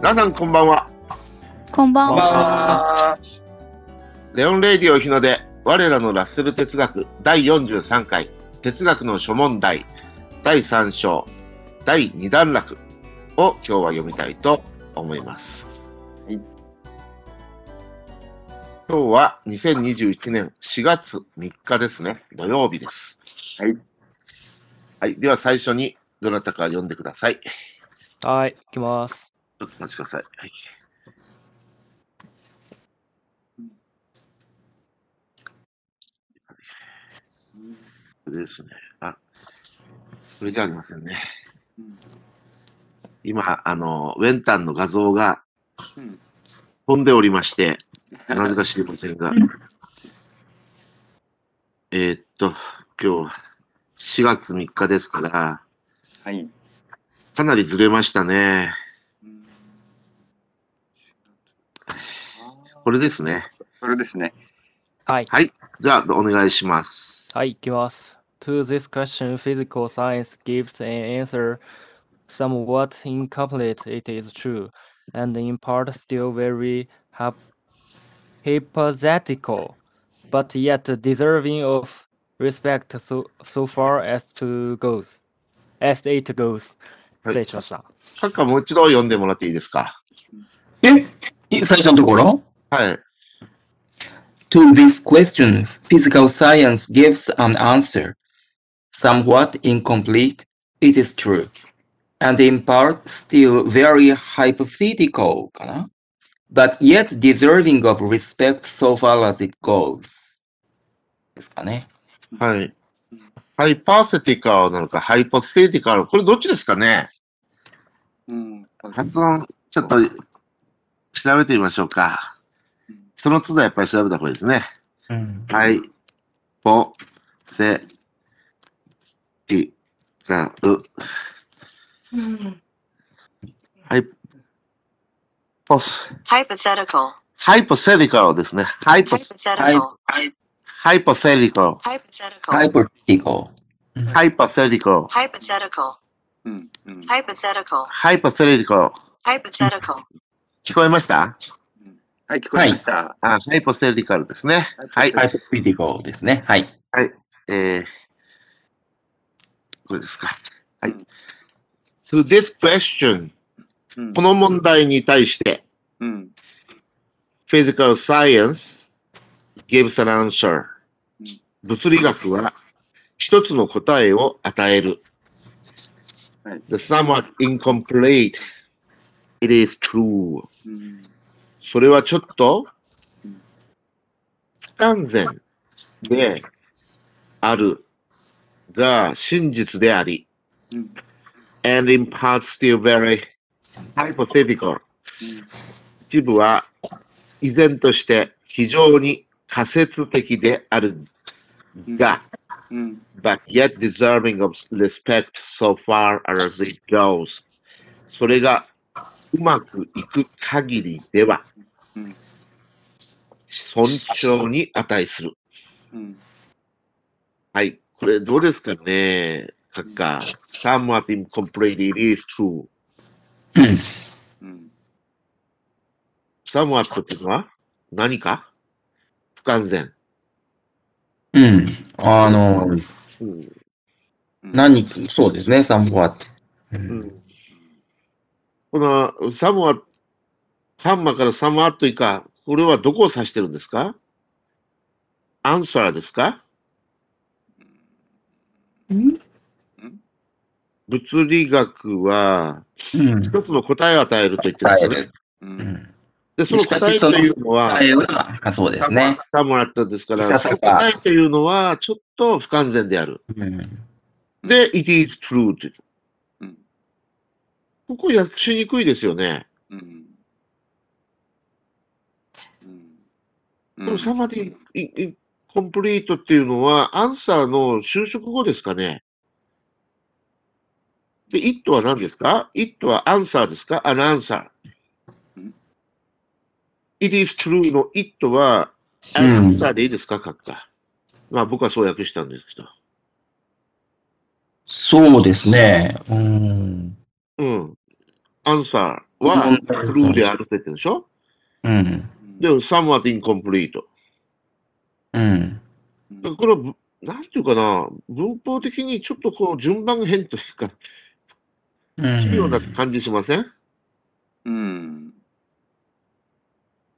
皆さんこんばんは。こんばんこんばんは。は。レオン・レイディオ日の出、我らのラッセル哲学第43回、哲学の諸問題第3章、第2段落を今日は読みたいと思います。はい今日は2021年4月3日ですね。土曜日です。はい。はい。では最初にどなたか読んでください。ちはい、行きます。ょっとお待ちください。はい。これですね。あ、これじゃありませんね。今、あの、ウェンタンの画像がうん飛んでおりまして、なぜか知りませんが。えーっと、今日、4月3日ですから、はい。かなりずれましたね。これですね。これですね。はい。はい。じゃあ、お願いします。はい、行きます。To this question, physical science gives an answer somewhat incomplete, it is true, and in part still very hyp- hypothetical, but yet deserving of respect so, so far as to goes. As it goes. はい失礼しました。サッカーもう一度読んでもらっていいですか。えい最初のところ はい。 ?To this question, physical science gives an answer. Somewhat incomplete, it is true. And in part, still very hypothetical かな But yet deserving of respect so far as it goes. ですかね。はい。ハイパーセティカルなのか、ハイポセティカル。これどっちですかねうん。発音、ちょっと調べてみましょうか。 その都度やっぱり調べた方がいいですね。うん。ハイポセティカル。ハイポス、hypothetical, ハイポセティカルですね。ハイポ、hypothetical, ハイポセティカル。hypothetical, hypothetical. ハイポセティカル。hypothetical, うん。うん。hypothetical, ハイポセティカル。hypothetical, 聞こえましたはい、聞こえました。はい、あハイポステリカルですね。はい、はい。はい、えー、これですか？はい。To、この問題に対して、Physical Science gives 物理学は一つの答えを与える。The somewhat incomplete, it is true.、それはちょっとうん不完全であるが真実であり、うん and in part still very hypothetical. 一部は依然として非常に仮説的であるが、うん。but yet deserving of respect so far as it goes. それがうまくいく限りではうん。尊重に値する。うん。はい。これどうですかね閣下。somewhat incomplete it is true. うん。うん。somewhat っていうのは？何か？不完全。うん。あの、うん何、そうですね、somewhat。ううんんこの somewhat、ハンマーから somewhat 以下、これはどこを指してるんですか？アンサーですか？物理学はうん。一つの答えを与えると言ってるんですよね。る。う。うんん。で、その答えというのは、そうですね。サムラットですから、その答えというのはちょっと不完全である。うん。で、it is true という。うん。ここ訳しにくいですよね。うん。このサマディイイコンプリートっていうのは、アンサーの就職後ですかね。で、it は何ですか ?it はアンサーですか ?an answer うん it is true の it はうん an answer でいいですか？閣下。まあ僕はそう訳したんですけど。そうですね。うん。うん。アンサはうん true であるって言ってるでしょ？うん。で、somewhat incomplete。うん。だからこれはぶ、なんていうかな、文法的にちょっとこう、順番変というか、うん奇妙な感じしません？うん。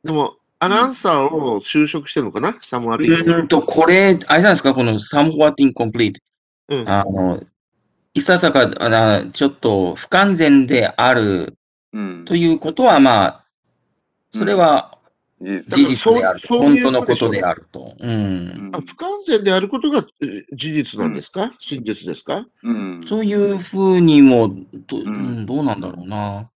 でも、アナウンサーを就職してるのかな ?somewhat う incomplete。ーんと、これ、あれじゃないですか、この somewhat incomplete。うん。あの、いささか、あのちょっと不完全であるうん。ということは、まあ、それは事事実であると。そうそういう本当のことであると。うん。あ不完全であることがえ事実なんですか、真実ですか？うん。そういうふうにも、ど,、んうん、どうなんだろうな。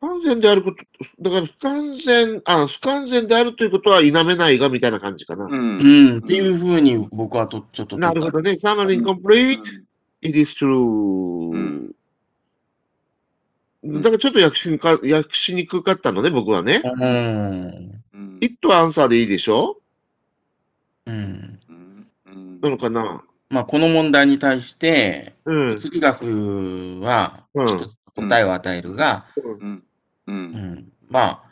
不完全であること、だから不完全、あ、不完全であるということは否めないがみたいな感じかな。う。うんん、っていうふうに僕はとちょっとなるほどね。somewhat incomplete, it is true. んだからちょっと訳しにか訳しにくかったのね、僕はね。うん。うん。it はアンサーでいいでしょ？うん。うんなのかな？まあ、この問題に対して、うん。物理学はうん一つ答えを与えるが、うん。う。うんん、ま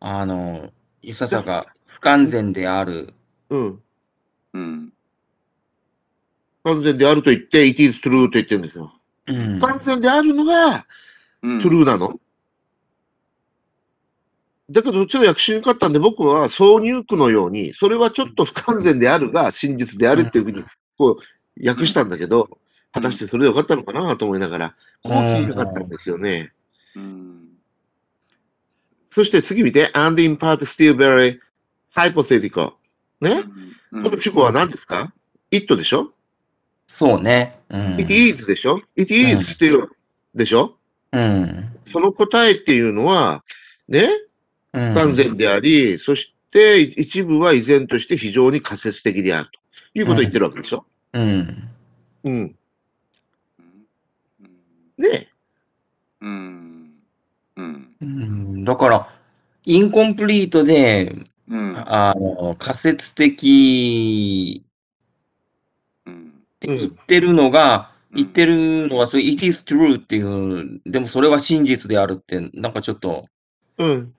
あ、あの、いささか不完全である。うん。完全であると言って、it is true と言ってるんですよ。うん不完全であるのがうん。true なの。だけど、ちょっと訳しにくかったんで、僕は挿入句のように、それはちょっと不完全であるが真実であるっていうふうに、こう、訳したんだけど、果たしてそれでよかったのかなと思いながら、こう聞いたかったんですよね。うん。そして次見て、and in part still very hypothetical. ね、うんこの主語は何ですか ?it でしょ、そうね。うん。?it is でしょ ?it is still でしょ？うん。その答えっていうのは、ね、うん不完全であり、そして一部は依然として非常に仮説的であるということを言ってるわけでしょ？うん。うん。うん。ねうん。うん。うんだから、インコンプリートで、うん。あの、仮説的言ってるのが、うん言ってるのは、それ、it is true っていう、でもそれは真実であるって、なんかちょっと、うん。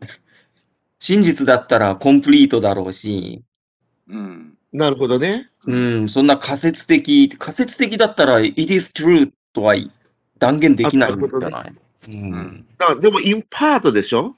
真実だったらコンプリートだろうし、うん。なるほどね。うん、そんな仮説的、仮説的だったら、it is true とは断言できないんじゃない？うん。だからでも、インパートでしょ？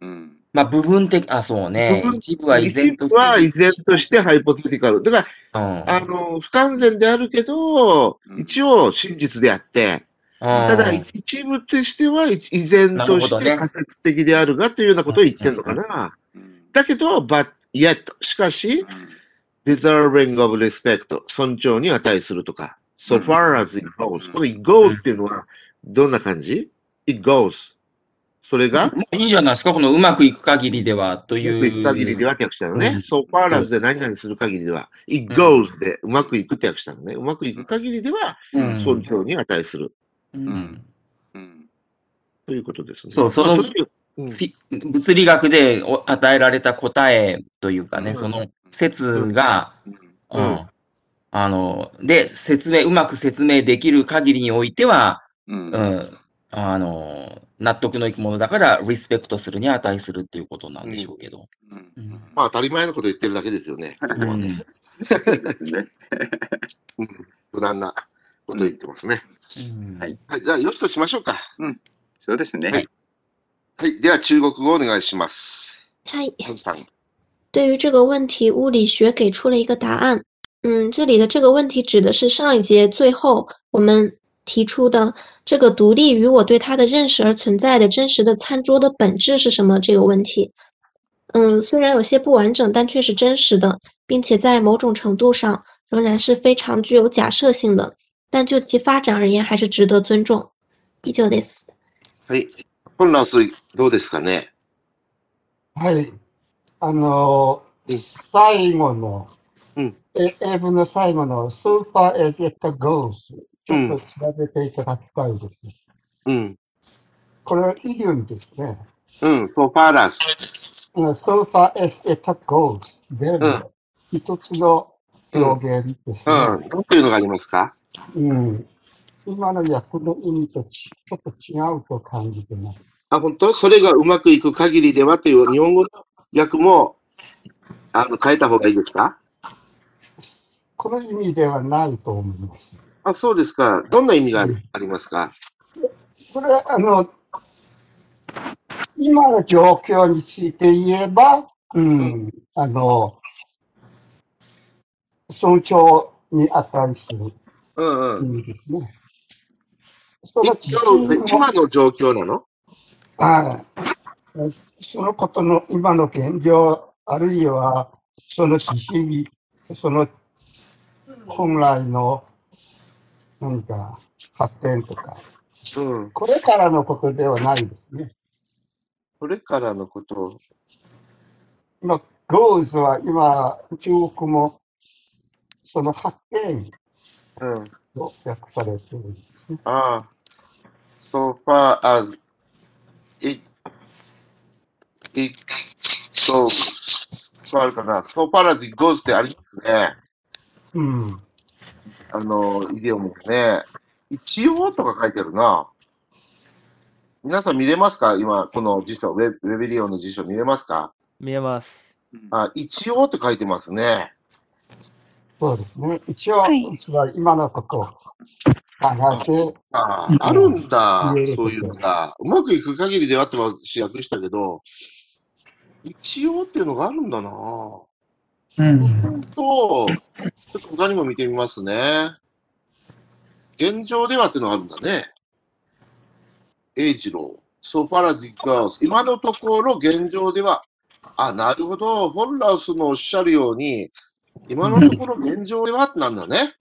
うん。まあ、部分的、あ、そうね一部は依然と一部は依然としてハイポテティカル。だから、うんあの、不完全であるけど、うん一応真実であって、ただうん一部としては依然として仮説的であるがというようなことを言ってるのかな。うん。だけど、but yet、しかし、deserving of respect、尊重に値するとか、so far as it goes。この it goes っていうのは、どんな感じ ?it goes。それが、まあいいんじゃないですか、このうまくいく限りでは、とういう。まくいく限りではって訳したのね。うん so far as で何々する限りでは、it goes でうまくいくって訳したのね。うまくいく限りでは、うん尊重に値するうんうん。ということですね。そうその物理学でお与えられた答えというかね、うんその説が、うん。うんあの、で、説明、うまく説明できる限りにおいては、うん。うん、あの、納得のいくものだから、リスペクトするに値するっていうことなんでしょうけど。うん。うんまあ当たり前のこと言ってるだけですよね。ここはね。ね。無難なこと言ってますね。うんはいはい、じゃあ、よしとしましょうか。そうですね。はいはい、では中国語お願いします。嗨，ハンさん。对于这个问题，物理学给出了一个答案。嗯，这里的这个问题指的是上一节最后我们提出的这个独立于我对它的认识而存在的真实的餐桌的本质是什么这个问题。嗯，虽然有些不完整，但却是真实的，并且在某种程度上仍然是非常具有假设性的，但就其发展而言，还是值得尊重。以上です。はい。本ラス、どうですかねはい。あのうん、最後の、うんえ英文の最後のスーパーエジェットゴース、 ちうんょっと調べていただきたいです。うん。これはイディオムですね。うん、so far as。うんスーパーエス。全部うん、一つの表現ですね。うん。どういうのがありますか？うん。今の訳の意味とちちょっと違うと感じてます。あ、本当？それがうまくいく限りではという日本語の訳も、あの、変えた方がいいですか？この意味ではないと思います。あ、そうですか。どんな意味がありますか？これは、あの、今の状況について言えば、うん、あの、尊重に値するうんうん。意味ですね。その今の状況なの？はい。そのことの今の現状、あるいはその指針、その本来の何か発展とか、うん。これからのことではないですね。これからのことを。今、goals は今、中国もその発展うん。と訳されているんですね。ああ。so far as it, it goes. そうあるかな。so far as it goes ってありますね。うん。あの、イデオムね。一応とか書いてあるな。皆さん見れますか？今、この辞書、ウェウェブリオンの辞書見れますか？見えます。あ、一応って書いてますね。そうですね。一応、はい今のことを考えて、ああるんだうん。そういうのが。うまくいく限りではって私訳したけど、一応っていうのがあるんだな。うん。と、ちょっと他にも見てみますね。現状ではっていうのがあるんだね。英二郎。So far as it goes. 今のところ現状では、あ、なるほど。フォンラウスのおっしゃるように、今のところ現状ではってなんだね。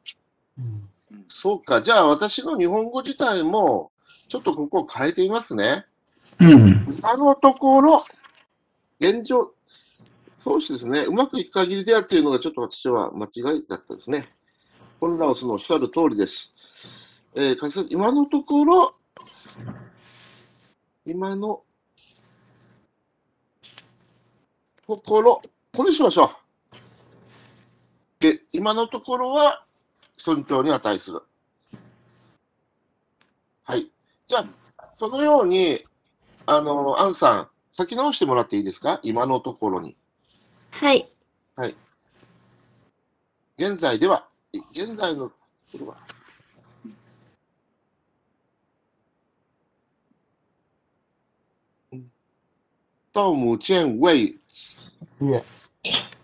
うんそうか。じゃあ私の日本語自体も、ちょっとここを変えてみますね。うん。今のところ、現状、そうですね、うまくいく限りであっていうのがちょっと私は間違いだったですね。コンラウスのおっしゃる通りです。えー今のところ、今のところ、これにしましょう。で、今のところは尊重に値する。はい。じゃあ、そのように、あの、アンさん、書き直してもらっていいですか？今のところに。はい。現在では、い現在のところは、到目前为止，也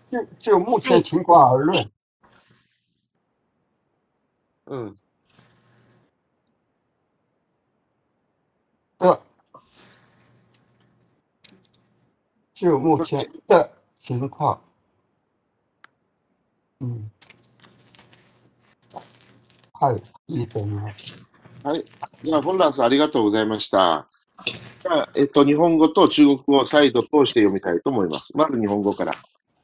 就就目前情况而论，嗯，的，就目前的情况，嗯，はい、いいと思います。はい。じゃあ、本ラスありがとうございました。じゃあ、えっと、日本語と中国語を再度通して読みたいと思います。まず日本語から。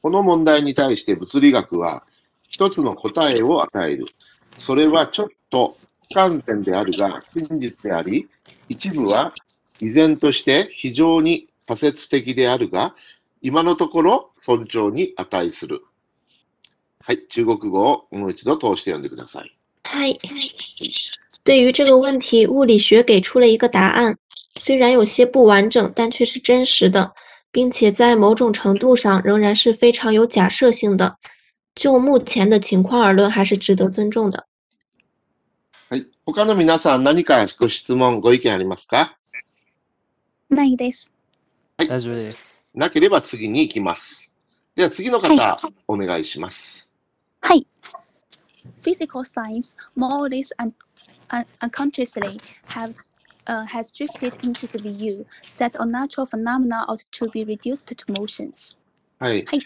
この問題に対して物理学は一つの答えを与える。それはちょっと不完全であるが真実であり、一部は依然として非常に仮説的であるが、今のところ尊重に値する。はい、中国語をもう一度通して読んでください。嗨，对于这个问题，物理学给出了一个答案，虽然有些不完整，但却是真实的，并且在某种程度上仍然是非常有假设性的。就目前的情况而论，还是值得尊重的。はい。他の皆さん何かご質問、ご意見ありますか？ないです。大丈夫です。なければ次に行きます。では次の方、お願いします。はい。Physical science, more or less un- un- unconsciously, have uh, has drifted into the view that all natural phenomena ought to be reduced to motions. はいはい。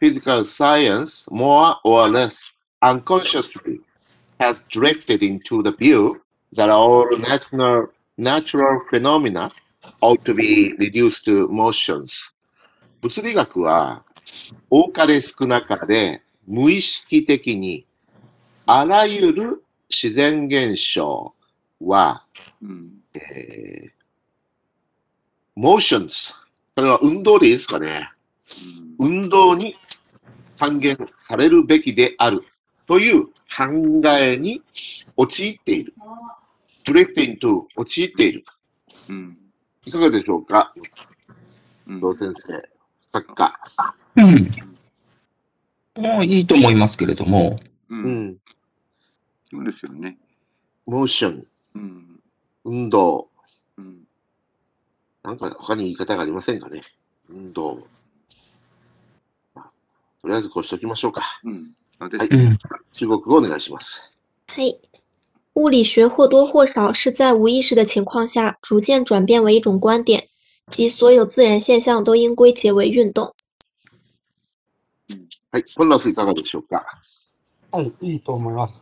Physical science, more or less unconsciously, has drifted into the view that all natural, natural phenomena ought to be reduced to motions. 物理学は、多かれ少なかれ無意識的に、あらゆる自然現象は、うん。えー、motions。これは運動でいいですかね。うん運動に還元されるべきであるという考えに陥っている。drift into 陥っている。うん。いかがでしょうか？うん先生。作家。うん。まあ、いいと思いますけれども、う。うんん。そうですよね。モーション、うん。運動。うん。なんか他に言い方がありませんかね運動。まあとりあえずこうしときましょうか。うん。はい。うん。中国語お願いします。嘿，物理学或多或少是在无意识的情况下逐渐转变为一种观点，即所有自然现象都应归结为运动。はい。ポンラスいかがでしょうかはい、いいと思います。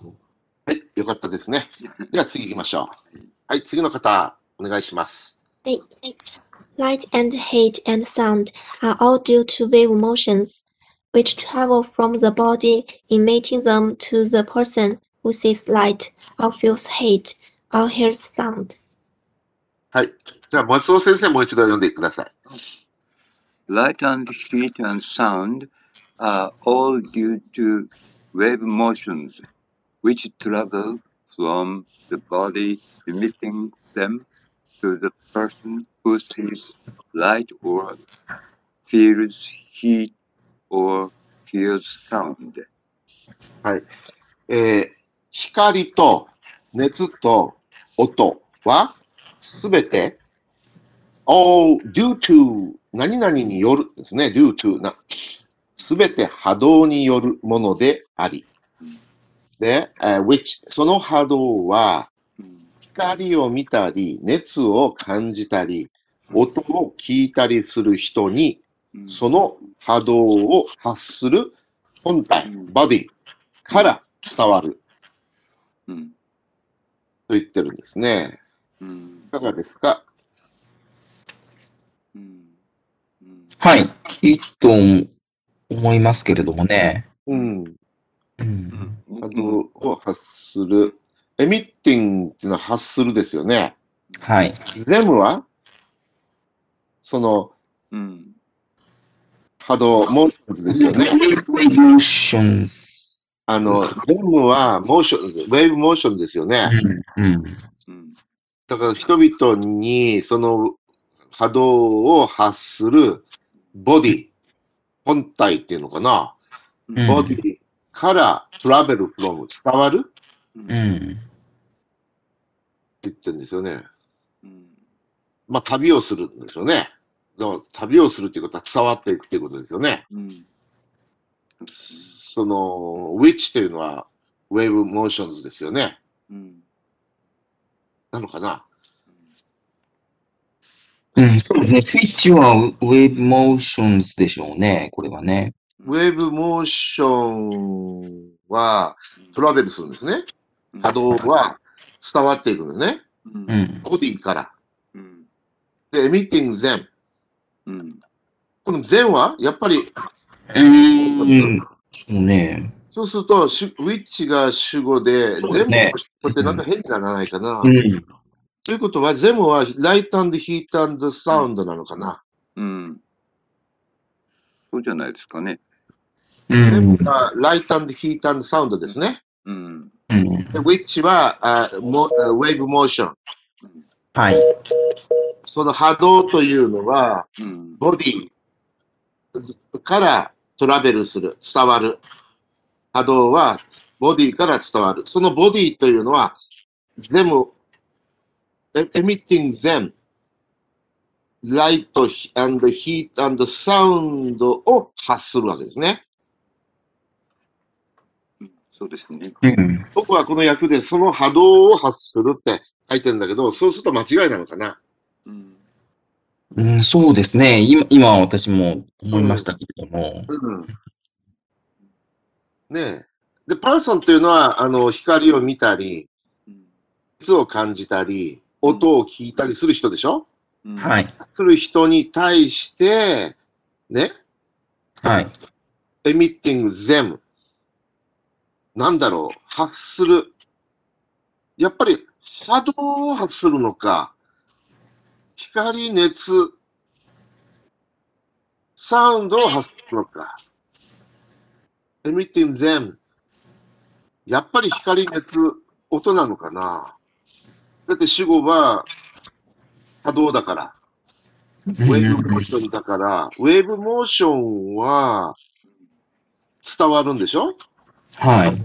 はい。よかったですね。では次行きましょう。はい。次の方、お願いします。嘿，light and heat and sound are all due to wave motions, which travel from the body, emitting them to the person who sees light, or feels heat, or hears sound. はい。じゃあ、松尾先生もう一度読んでください。Light and heat and sound are all due to wave motions, which travel from the body, emitting them to the person who sees light or feels heat or hears sound. えー光と熱と音はすべて all due to 何々によるですね。due to な。すべて波動によるものであり。で、えー which その波動は光を見たり、熱を感じたり、音を聞いたりする人に、その波動を発する本体、ボディから伝わるうんと言ってるんですね。うんいかがですか？うんうんはい。いいと思いますけれどもね。うん。うん。波動を発する。 emitting っていうのは発するですよね。はい。 them は？そのうん波動、 motions ですよね。Emotions. あの、 them は motion、wave motion ですよね。うん。うんだから人々にその波動を発するbody、本体っていうのかな？うん body から travel from 伝わる？ってうん。言ってるんですよね。うんまあ旅をするんですよね。だから旅をするっていうことは伝わっていくっていうことですよね。うんその、which というのは wave motions ですよね。うんなのかなうん、そうですね。スイッチは wave motions でしょうね。これはね。 wave motion は travel するんですね。波動は伝わっていくんですね。うんうん。 body から。うんで、 emitting them。うんこの全はやっぱり、うん。そうね。そうすると、し which が主語で、全部ねこうやってなんか変にならないかな。うん。ということは、全部はライトヒートサウンドなのかな。うんそうじゃないですかね。うん。あライトヒートサウンドですね。うんうん。で、ウィッチはあモあウェーブモーション。はい。その波動というのは、うんボディからトラベルする、伝わる。波動はボディから伝わる。そのボディというのは、全部、エエミッティング全、ライト、ヒート、サウンドを発するわけですね。うんそうですね。うん。僕はこの役でその波動を発するって書いてるんだけど、そうすると間違いなのかな。うんうん、そうですね。今、今私も思いましたけれども。うん。ねえ。で、パーソンというのは、あの、光を見たり、うん熱を感じたり、音を聞いたりする人でしょ？うんはい。する人に対して、ね、はい。エミッティング全、なんだろう、発する。やっぱり波動を発するのか、光、熱、サウンドを発するのか。エミッティング全、やっぱり光、熱、音なのかな？だって主語は波動だから。ウェブモーションだから、ウェブモーションは伝わるんでしょ？はい。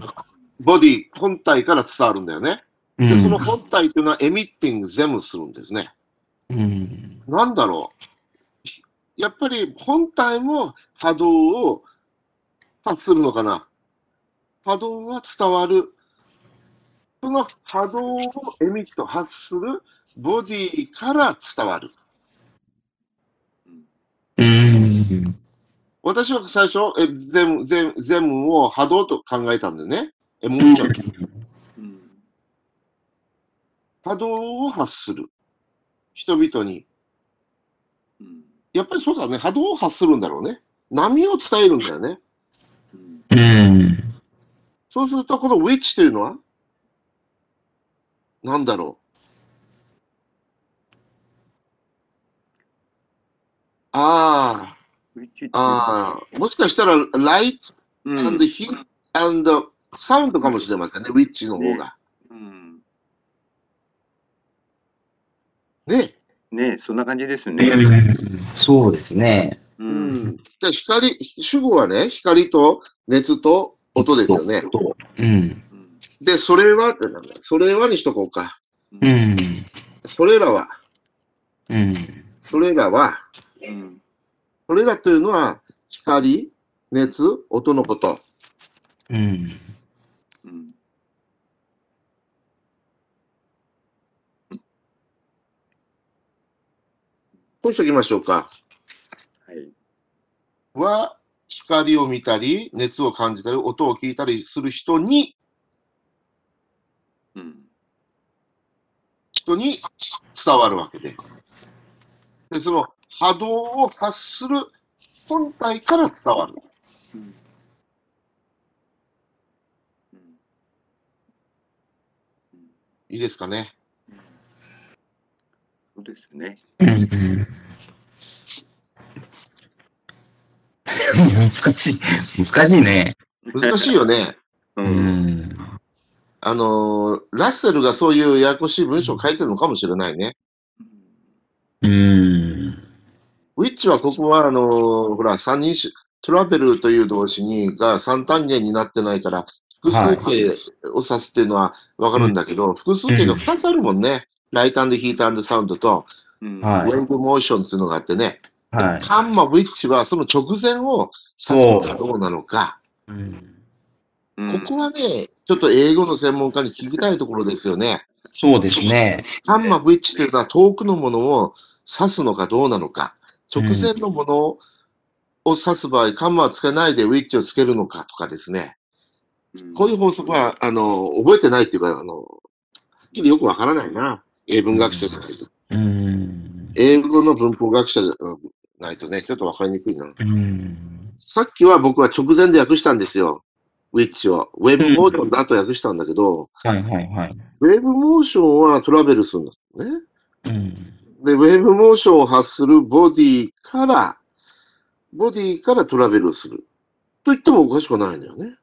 ボディ本体から伝わるんだよね。で、うんその本体っていうのはエミッティング全部するんですね。うん。なんだろう？やっぱり本体も波動を発するのかな？波動は伝わる。その波動をエミット発するボディから伝わる。うん。私は最初、え全全全部を波動と考えたんでね。エモーション。うん。波動を発する。人々に。うん。やっぱりそうだね。波動を発するんだろうね。波を伝えるんだよね。うん。うん。そうすると、このウィッチというのはなんだろう。ああ、ああ、もしかしたら、ライトうん。and heat and sound かもしれませんね、ウィッチの方が。うん。ね。ねそんな感じですね。そうですね。う。うんん。じゃあ光、主語はね、光と熱と音ですよね。うん。うん。で、それはってなんだ、それはにしとこうか。うん。それらは、うん。それらは、うん。それらというのは、光、熱、音のこと。うん。うん。こうしておきましょうか。は光を見たり、熱を感じたり、音を聞いたりする人に、うん。人に伝わるわけで。で、その波動を発する本体から伝わる。うん。うん。いいですかね。そうですね。うん。難しい。難しいね。難しいよね。う。うんん。あのーラッセルがそういうややこしい文章を書いてるのかもしれないね。うん。ウィッチはここは、あのーほら、三人詞、トラベルという動詞にが三単元になってないから、複数形を指すっていうのはわかるんだけど、複数形が2つあるもんね。ライトヒートサウンドと、うん。はいウェーブモーションっていうのがあってね。はい。カンマ、ウィッチはその直前を指すのかどうなのか。うん。うんここはね、ちょっと英語の専門家に聞きたいところですよね。そうですね。カンマ、ウィッチというのは遠くのものを指すのかどうなのか。直前のものを指す場合、カンマはつけないでウィッチをつけるのかとかですね。うんこういう法則は、あの、覚えてないっていうか、あの、はっきりよくわからないな。英文学者じゃないと。うん。英語の文法学者じゃないとね、ちょっとわかりにくいな。うん。さっきは僕は直前で訳したんですよ。ウィッチを。ウェブモーションだと訳したんだけど、はいはいはい。ウェブモーションはトラベルするんだね。うん。で、ウェブモーションを発するボディから、ボディからトラベルする。と言ってもおかしくないんだよね。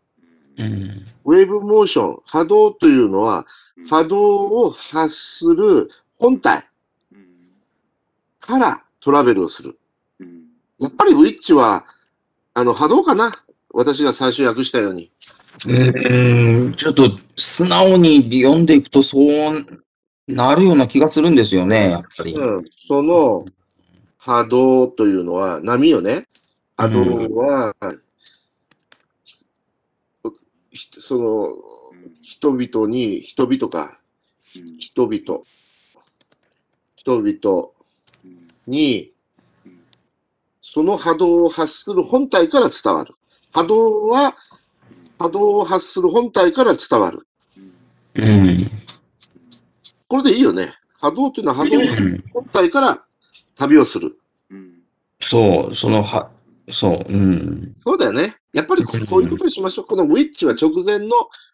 うん。ウェブモーション、波動というのは、波動を発する本体うんからトラベルをする。うんやっぱりウィッチは、あの、波動かな私が最初訳したように。うん。ちょっと素直に読んでいくとそうなるような気がするんですよね、やっぱり。うん、その波動というのは波よね。波動は、ひその人々に、人々か、うん人々、人々うんにうんその波動を発する本体から伝わる。波動は波動を発する本体から伝わる。うん。これでいいよね。波動というのは波動本体から旅をする。うんそう、そのは、そう、うん。そうだよね。やっぱりここういうことにしましょう。このウィッチは直前の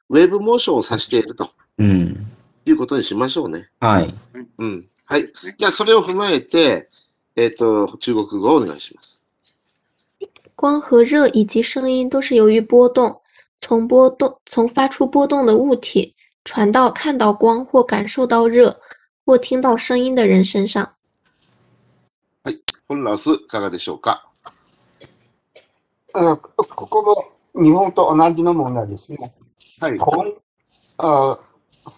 ウェブモーションを指しているとうん。いうことにしましょうね。はい。うん。はい。じゃあそれを踏まえて、えっ、と、中国語をお願いします。光和热以及声音都是由于波动，从波动从发出波动的物体传到看到光或感受到热或听到声音的人身上。本ラス、いかがでしょうか？うんここも日本と同じの問題ですね。はい。本、あ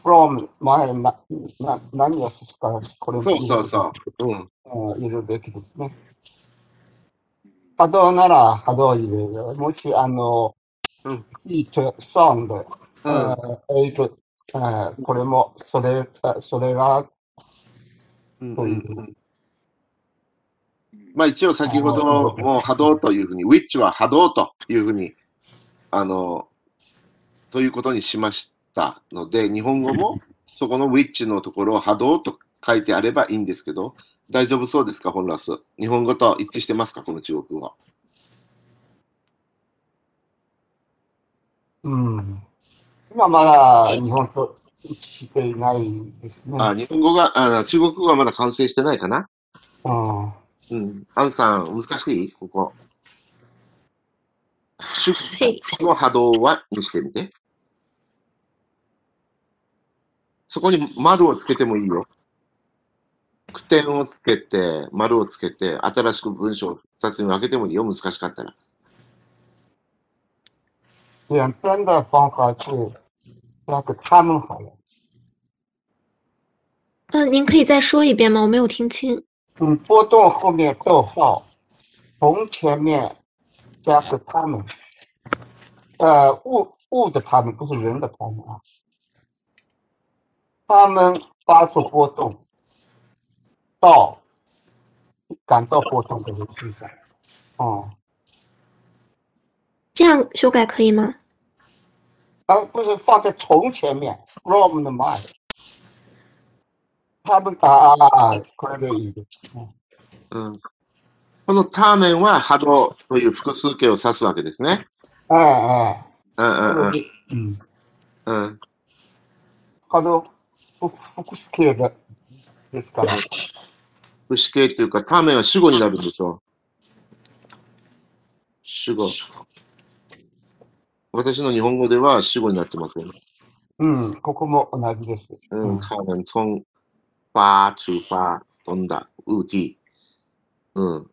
from 前な、な、何をすか、これもそうそうそう。うん。うん入れるべきですね。波動なら波動入れる。もし、あの、うんいいとソング、うん。えーと、えーこれも、それ、あそれが、うんそういまあ一応先ほども波動というふうに、which は波動というふうに、あの、ということにしましたので、日本語も そこの which のところを波動と書いてあればいいんですけど、大丈夫そうですか、本ラス？日本語と一致してますか、この中国語。うん。今まだ日本と一致していないですね。あ日本語があ、中国語がまだ完成してないかな？うん。うん。アンさん、難しい？ここ。主はい。の波動はにしてみて。そこに丸をつけてもいいよ。句点をつけて、丸をつけて、新しく文章を2つに分けてもいいよ。難しかったら。简单的方法是那个他们好了。嗯、您可以再说一遍吗？我没有听清。嗯，波动后面逗号，从前面加个他们，呃，物物的他们不是人的他们啊，他们发出波动，到感到波动的人身上，哦、这样修改可以吗？而不是放在从前面 from 的 mind。他们ああ、これでいいです。うんうん。このターメンは波動という複数形を指すわけですね。ええ、えうんうんえ。うん。うん。うん。あの、 福祉系ですかね。福祉系っいうか、ターメンは主語になるんでしょう。主語。私の日本語では主語になってませよ。うん、ここも同じです。うん、ターメン、トン、ファー、チューファー、トンダ、ウーティー。うん。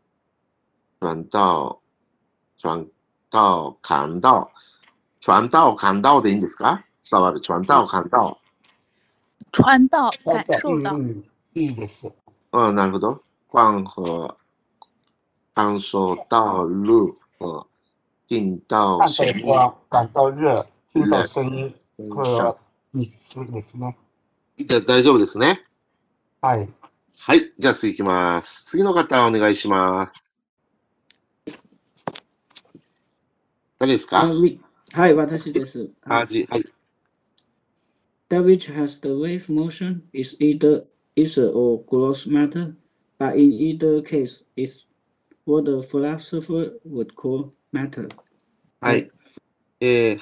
オ。トランタオ、カン、感オでいいんですか伝わる。タオ、カン。うオ传到、なんか感受到。うん、いいです。嗯，なるほど。光和感受到热和听到看声音。到光，感到热，听到声音嗯和ですね。じゃあ大丈夫ですね。はい。はい。じゃあ次行きます。次の方お願いします。誰ですか？はい、私です。あじ、はい。That which has the wave motion is either ether or gross matter, but in either case, it's what the philosopher would call matter. はい。えー、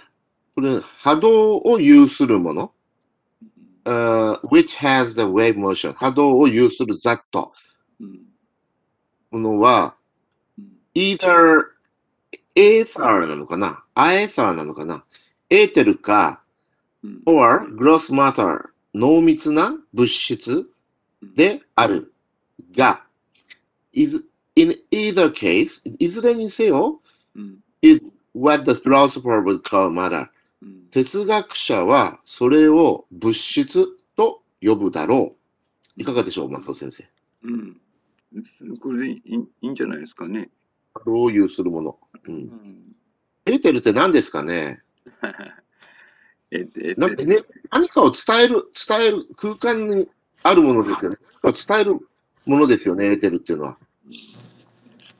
これ、波動を有するもの。Uh, which has the wave motion 波動を有するザットうんものは either エーサーなのかなアエーサーなのかなエーテルか or gross matter 濃密な物質であるが is in either case いずれにせようん is what the philosopher would call matter うん哲学者はそれを物質と呼ぶだろう。いかがでしょう、松尾先生？うんこれでいいいいんじゃないですかね。どういうするもの？う。うんんエーテルって何ですかね？ええなんかね何かを伝える、伝える、空間にあるものですよね。伝えるものですよね、エーテルっていうのは。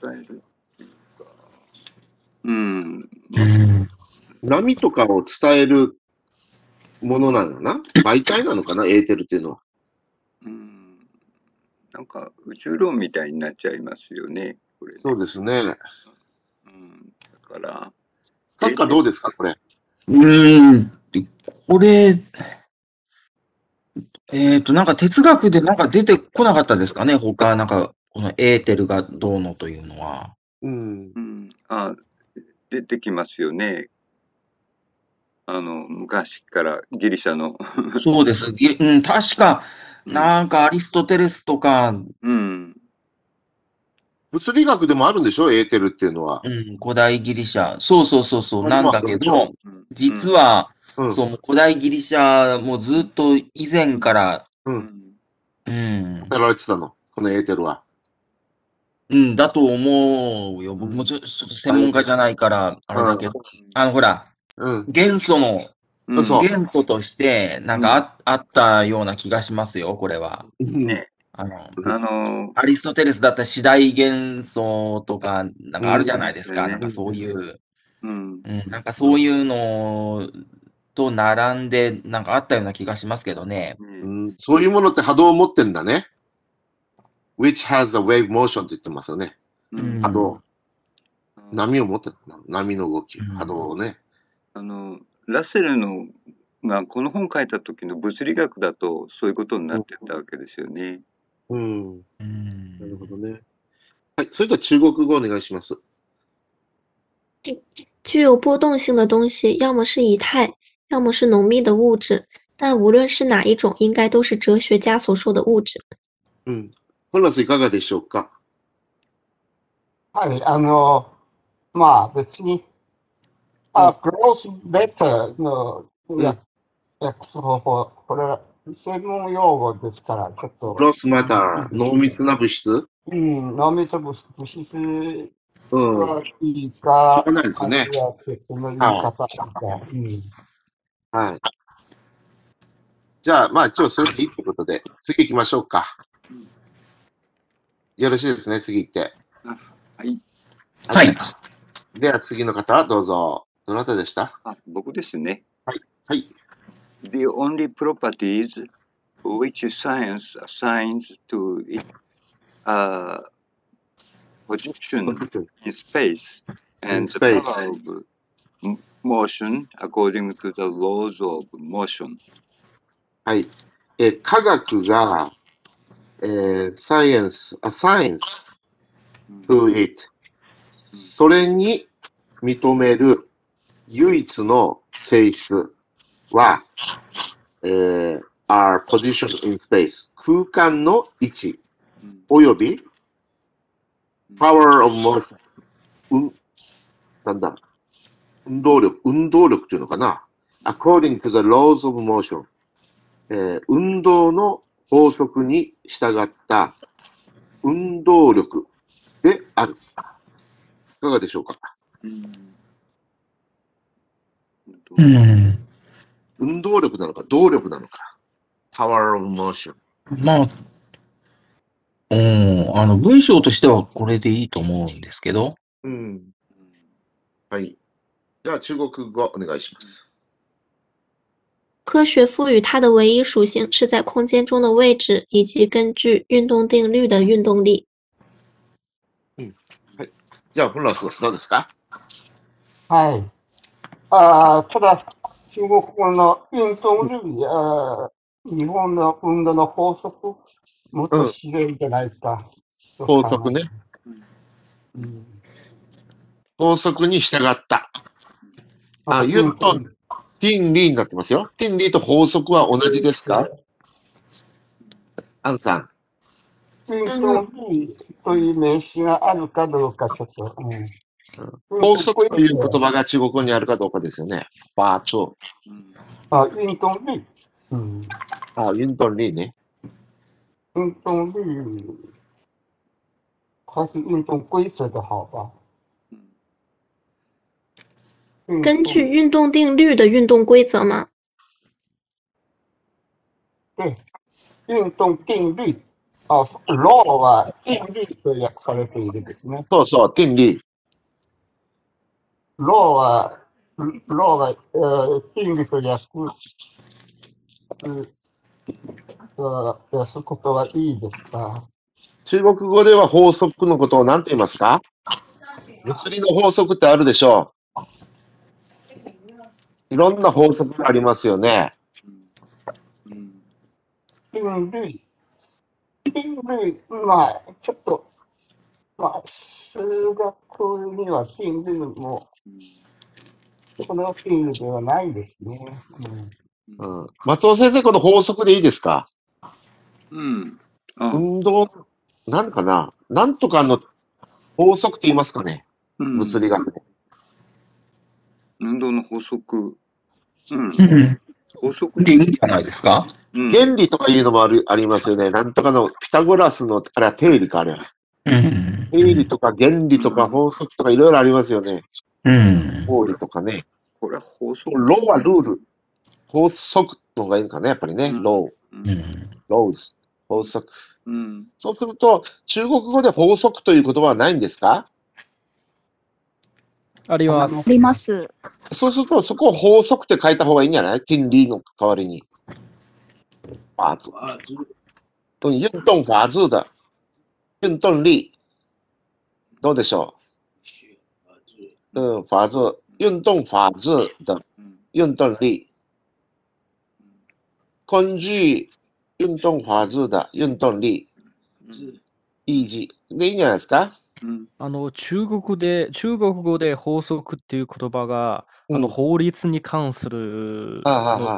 伝えるっていうか。うん。波とかを伝えるものなのかな？媒体なのかな、エーテルっていうのは。うん。なんか宇宙論みたいになっちゃいますよね。これねそうですね。うん。だから。閣下どうですか、これ？うーん、でこれ、えっと、なんか哲学でなんか出てこなかったですかね？他、なんか、このエーテルがどうのというのは。うん。うん。あ、出てきますよね。あの、昔からギリシャの。そうです。ぎ うん、確か、なんかアリストテレスとか、うん。物理学でもあるんでしょ？エーテルっていうのは。うん、古代ギリシャ。そうそうそうそう。あなんだけど、うん実は、うん。そう、古代ギリシャもずっと以前から、う。うんんうん、やられてたの？このエーテルは。うん、だと思うよ。僕もちょちょっと専門家じゃないから、あれだけど、あの、ほら、うん。元素の、うん元素として、なんかあ,、あったような気がしますよ、これは。ねあの、あの、アリストテレスだったら次第元素とか、なんかあるじゃないですか。うんなんかそういう、うんうん、なんかそういうのと並んで、なんかあったような気がしますけどね。ねうんそういうものって波動を持ってんだね。which has a wave motion って言ってますよね。うん波動。あの波を持ってる。波の動き、うん波動をね。あのラッセルのがこの本書いた時の物理学だとそういうことになってたわけですよね。うん。うんなるほどね。はい。それでは中国語お願いします。具有波动性的东西，要么是以太，要么是浓密的物质，但无论是哪一种，应该都是哲学家所说的物质。うん。本ラスいかがでしょうか？はい、あの、まあ別に、あ、クロスベターのや訳す方法、これは専門用語ですから、ちょっとク、ロスマター、濃密な物質？うん、脳みそ物質うん。はいいか、ないですねはい。はい。じゃあ、まあ一応それでいいってことで、次行きましょうか。よろしいですね、次行って。はい。はい。では次の方、どうぞ。どなたでしたあ僕ですね。はい。The only properties which science assigns to it are position in space In and space. the power of motion according to the laws of motion. はい。えー科学が、えー、サイエンス、あ、サイエンス to it。それに認める唯一の性質は、えー、are position in space。空間の位置うんおよび power of motion。うん、なんだ運動力、運動力っていうのかな ?according to the laws of motion。えー運動の法則に従った運動力である。いかがでしょうか？うんうん。運動力なのか動力なのか ?power of motion。まあ、うん、あの、文章としてはこれでいいと思うんですけど、うん。はい。じゃあ中国語お願いします。科学赋予它的唯一属性是在空间中的位置，以及根据运动定律的运动力。じゃあ、本ラスどうですか？はい。あーただ、中国語の運動類、あー日本の運動の法則、もっと知れるんじゃないか。法則ね。うん。法則に従った。あユントンティンリーになってますよ。ティンリーと法則は同じですか？アンさん。という名詞があるかどうかちょっと。うん、法則という言葉が中国語にあるかどうかですよね。法則。あ、運動類。嗯，あ、ユントンリーね。运动率还是运动规则的好吧？运根动据运动定律的运动规则吗？对运动定律あ、ローは定律と訳されているですね。そうそう、ティンリー。ローは、ローが、えー、定律と訳す、ことはいいですか中国語では法則のことを何て言いますか？物理の法則ってあるでしょう。いろんな法則がありますよね。定律。定律、まあ、ちょっと、まあ、数学には定律も、その定律ではないですね。うんうん、松尾先生、この法則でいいですか？うん。あ、運動、なんかな？なんとかの法則って言いますかね？うん物理学で。運動の法則。うん。うん。法則でいいんじゃないですか？うん。原理とかいうのもあるありますよね。なんとかのピタゴラスの、あれは定理か、あれは。うん。定理とか原理とか法則とかいろいろありますよね。うん。法理とかね。これは法則。ローはルール。法則の方がいいのかね、やっぱりね。うんロー、うん。ローズ、法則。うん。そうすると、中国語で法則という言葉はないんですか？あります。あります。そうすると、そこを法則って書いた方がいいんじゃない？真理の代わりに。法則。うん、運動法则的。運動力。どうでしょう？うん、法则。運動法则的うん運動力。根据運動法則的運動力。イージー。でいいんじゃないですか？うん。あの、中国で、中国語で法則っていう言葉が、あの、うん法律に関する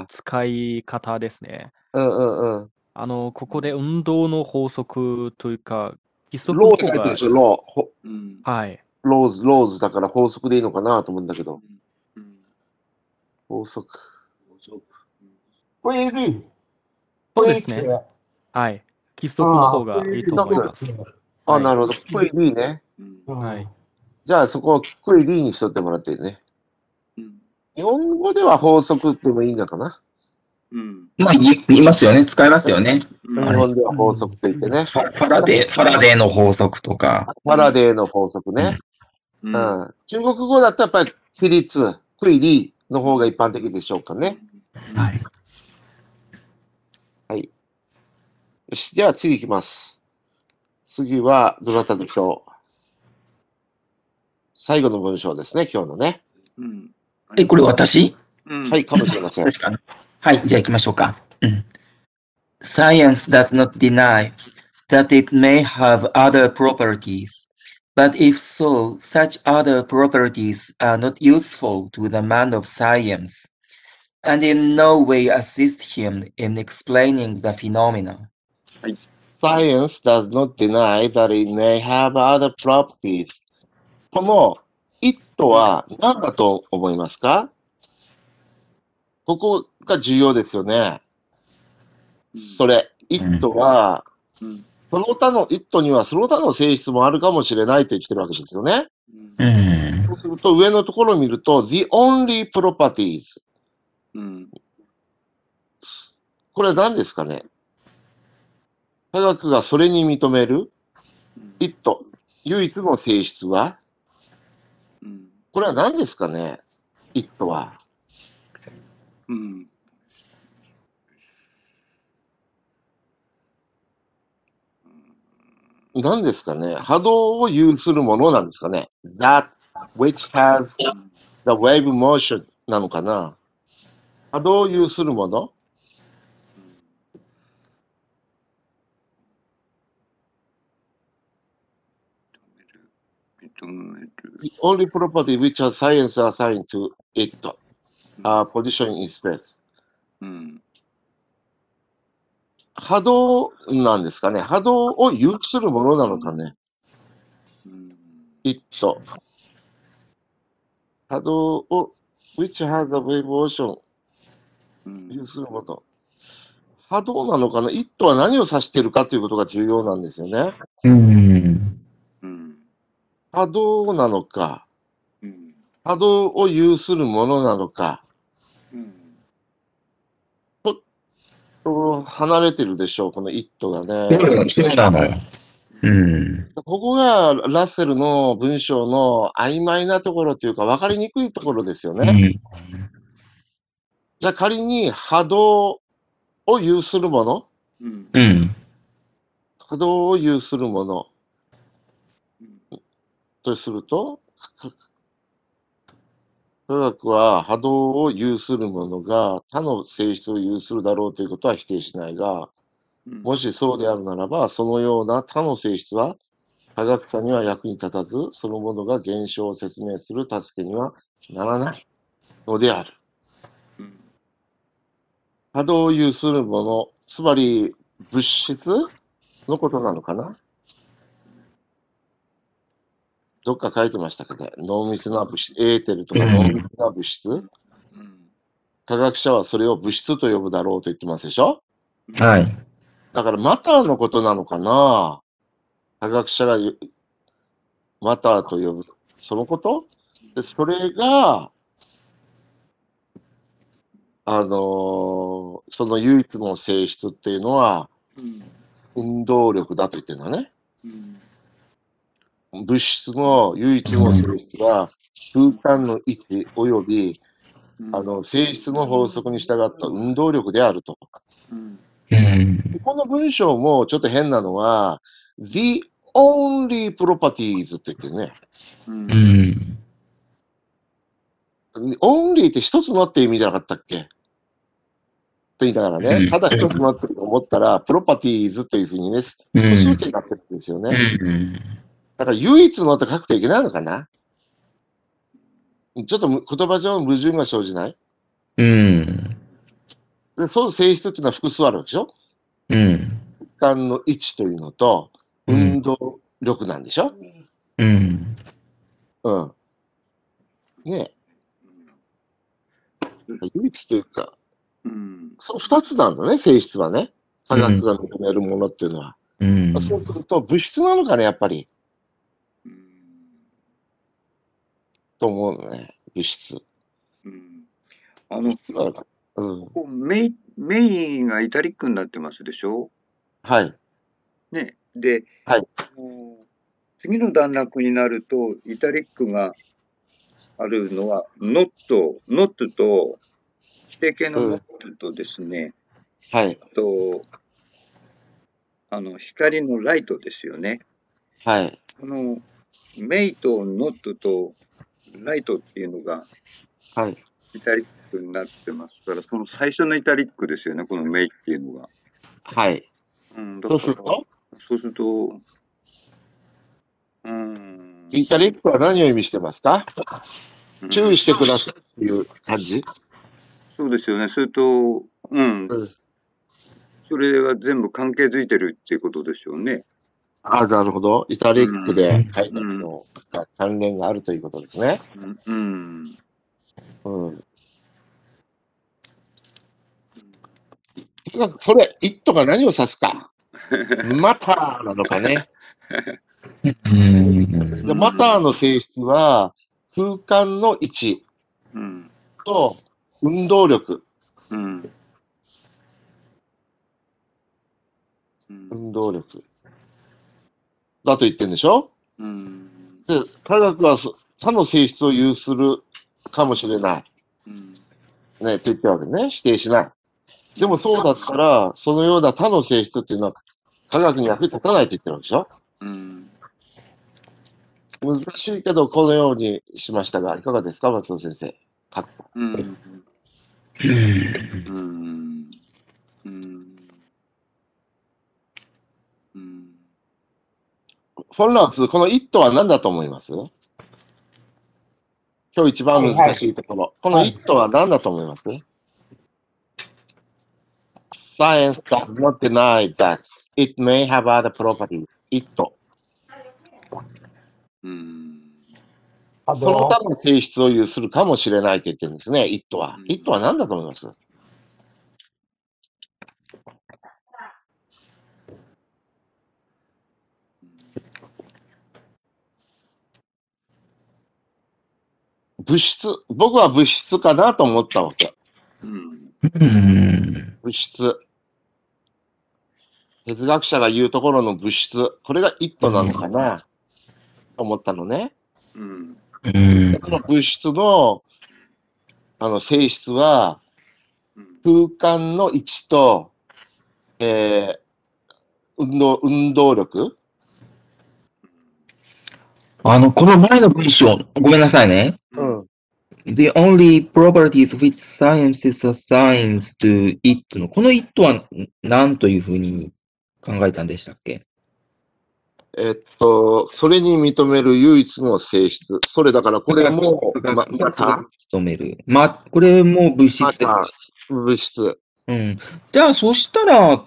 使い方ですね。うんうんうん。あの、ここで運動の法則というか、規則 law の方がって書いてるでしょ、 law ほ。うん。はい。 laws、laws だから法則でいいのかなと思うんだけど。うん。法則。そうですねはい。規則の方がいいと思います。あ、はいなるほど。クイリーね。うん。はい。じゃあそこをクイリーにしとってもらってね。うん。日本語では法則ってもいいのかな？うん。まあ、言い言いますよね。使いますよね。うん日本では法則と言ってね。ファファラデー、ファラデーの法則とか。ファラデーの法則ね。う。うんん。中国語だとやっぱり比率、クイリーの方が一般的でしょうかね。はい。よし、じゃあ次行きます。次はどなたでしょう最後の文章ですね、今日のね。うん。え、これ私うん。はい、かもしれません。確かに。はい、じゃあ行きましょうか。うん。Science does not deny that it may have other properties, but if so, such other properties are not useful to the man of science, and in no way assist him in explaining the phenomena. Science does not deny that it may have other properties. この it は何だと思いますか？ここが重要ですよね。それ、it は、うん。その他の it にはその他の性質もあるかもしれないと言ってるわけですよね。うん。そうすると上のところを見ると、the only properties。うん。これは何ですかね？科学がそれに認める it、唯一の性質は？うん。これは何ですかね ?it は。うん。何ですかね？波動を有するものなんですかね ?that which has the wave motion なのかな？波動を有するもの認める。The only property which has science assigned to it are position in space. うん。波動なんですかね波動を有するものなのかねうん。?it。波動を which has a wave ん。有するもの。波動なのかな ?it は何を指しているかということが重要なんですよね。うん。うん。波動なのか、うん。波動を有するものなのか、うん。と離れてるでしょう、この it がね。そうのよ。うん。ここがラッセルの文章の曖昧なところというか分かりにくいところですよね。うん。じゃあ仮に波動を有するもの、うん。うん。波動を有するものうんとすると、か科学は波動を有するものが他の性質を有するだろうということは否定しないが、うん。もしそうであるならば、そのような他の性質は科学者には役に立たず、そのものが現象を説明する助けにはならないのである。うん。波動を有するもの、つまり物質のことなのかな？どっか書いてましたけど、濃密な物質、エーテルとかうん濃密な物質、うん科学者はそれを物質と呼ぶだろうと言ってますでしょ？はい。だからマターのことなのかな？科学者が言うマターと呼ぶ、そのこと？でそれが、あのーその唯一の性質っていうのはうん。運動力だと言ってるのね。うん物質の唯一の性質は空間の位置及びうんあの性質の法則に従った運動力であると。この文章もちょっと変なのは、the only properties って言ってるね。only って一つのって意味じゃなかったっけ？と言いながらね、うんただ一つのって思ったら、プロパティーズというふうにね、う複数ん。形になってるんですようね。ん。だから唯一のって書くといけないのかな？ちょっとむ言葉上の矛盾が生じない？うん。でその性質っていうのは複数あるわけでしょ？うん。空間の位置というのと、うん運動力なんでしょ？うん。うん。ねえ。唯一というか、うんその二つなんだね、性質はね。科学が認めるものっていうのは。うん。そうすると、物質なのかね、やっぱり。うんと思うのね、物質。うんあの物質なのか。うん。こうメイメインがイタリックになってますでしょ？はい。ね。で、はい次の段落になると、イタリックがあるのは、ノット、ノットと、否定形のノットとですね、はい。あと、あの、光のライトですよね。はい。この、メイとノットとライトっていうのがはい。イタリックになってますから、その最初のイタリックですよね、このメイっていうのが。はい。うん、だそうすると、そうすると、うん。イタリックは何を意味してますか？うん注意してくださいっていう感じ？そうですよね。それと、うん。うんそれは全部関係づいてるっていうことでしょうね。あなるほど。イタリックで書いたのが関連があるということですね。うん。うん。うん。それ、イットが何を指すか。マターなのかね。うん。でマターの性質は、空間の位置うん。と運動力。うん。うん。運動力。だと言ってるんでしょ？うん。で、科学はそ他の性質を有するかもしれない。うん。ね、と言ってるわけね。否定しない。でもそうだったら、そのような他の性質っていうのは科学に役に立たないと言ってるわけでしょ？うん。難しいけど、このようにしましたが、いかがですか、松尾先生。かうん。うん。うん。うん。フォンランス、この一途は何だと思います？今日一番難しいところ。この一途は何だと思います ?Science does not deny that it may have other properties. 一途。うん。あそのと、他の性質を有するかもしれないと言ってるんですね、一途は。一途は何だと思います？物質、僕は物質かなと思ったわけ。うん。うん。物質。哲学者が言うところの物質。これが一途なのかなと思ったのね。うん。うん。この物質のあの性質はうん。空間の位置と、えー運動、運動力あの、この前の文章、ごめんなさいね。うん。The only properties which science assigns to it の、この it は何というふうに考えたんでしたっけ？えっと、それに認める唯一の性質。それだからこれも、ま、また、認める。ま、これも物質物質。うん。じゃあ、そしたら、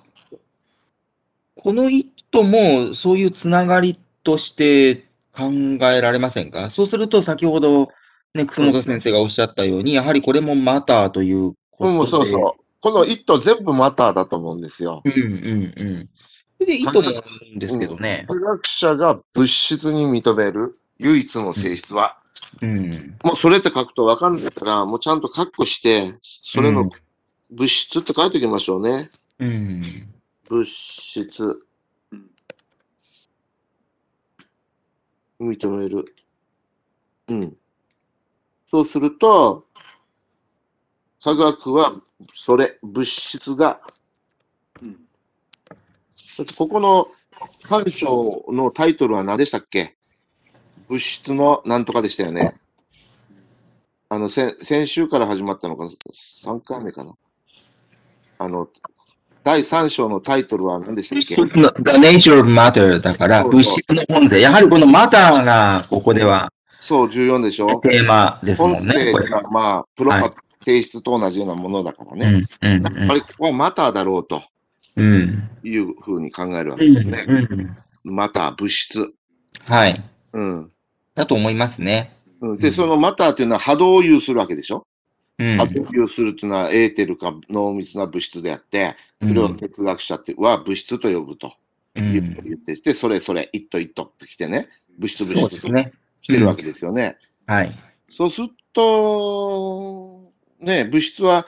この it もそういうつながりとして考えられませんか？そうすると、先ほど、ね、楠本先生がおっしゃったように、やはりこれもマターということで。うん、そうそう。この一途全部マターだと思うんですよ。うんうんうん。それでいいと思うんですけどね。科学者が物質に認める唯一の性質は、うん。もうそれって書くとわかんないから、もうちゃんとカッコして、それの物質って書いておきましょうね。うん。物質。認める。うん。そうすると、科学は、それ、物質が、だってここの3章のタイトルは何でしたっけ？物質のなんとかでしたよね。あの、先先週から始まったのか、3回目かな？あの、第3章のタイトルは何でしたっけ？The nature of matter だから、物質の本性。やはりこのマターが、ここではそう、14でしょ？テーマですも本んね、これ。性が、まあ、プロパ、はい性質と同じようなものだからうね。やっぱりここはマターだろうと。いうふうに考えるわうんけですね。うんマター、物質。はい。うん。だと思いますね。うんで、そのマターっていうのは波動を有するわけでしょ？うん。波動を有するっていうのはエーテルか濃密な物質であって、それを哲学者っては物質と呼ぶとうん言っててして、それそれ、一と一とってきてね、物質物質とですね。してるわけですよね。はい。そうすると、ね、物質は、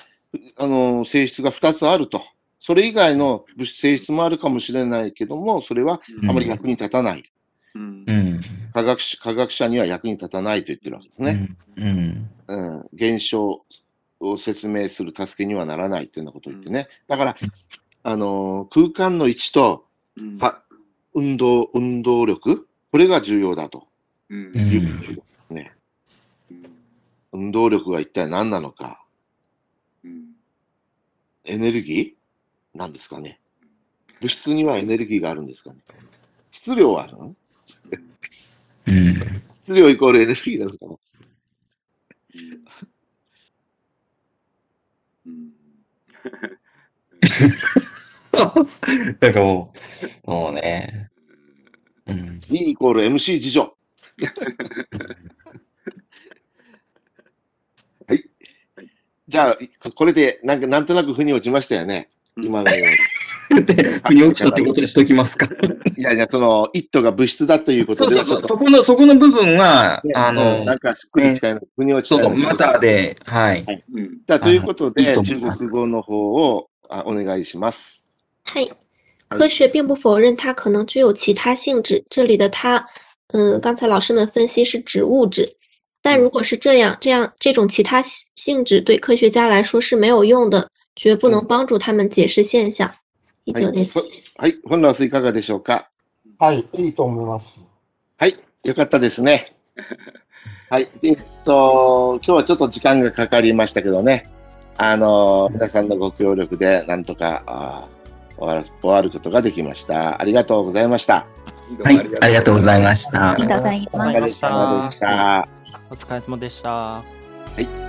あの、性質が2つあると。それ以外の物質性質もあるかもしれないけども、それはあまり役に立たない。うん。科学者科学者には役に立たないと言ってるわけですね。うん。うん。現象を説明する助けにはならないというようなことを言ってね。だから、あの、空間の位置と、は運動、運動力、これが重要だとうんいうことですね。運動力が一体何なのか。エネルギー？なんですかね。物質にはエネルギーがあるんですかね。質量はあるの？うん。質量イコールエネルギーなのかな。なんかもう、もうね。うん。G イコール MC 次女。はい。じゃあ、これでなんかなんとなく腑に落ちましたよね。今のように。で、腑に落ちたってことにしときますか。いやいや、その、イットが物質だということでは、そうそうそこの、そこの部分は、あうんのな、んかしっくりきたいの、腑に落ちそう、たいの。マターで、はい。じゃあ、ということいいで、中と思います国語の方をあお願いします。嗨，科学并不否认它可能具有其他性质。这里的它，嗯，刚才老师们分析是指物质，但如果是这样，这样这种其他性性质对科学家来说是没有用的，绝不能帮助他们解释现象。以上です。はい、本ラスいかがでしょうか？はい、いいと思います。はい、よかったですね。はい、えっと、今日はちょっと時間がかかりましたけどね、あの、皆さんのご協力で、なんとか、終わる終わることができました。ありがとうございました。はい、ありがとうございましたあり。がとうございおます。疲れ様でした。お疲れ様でした。はい。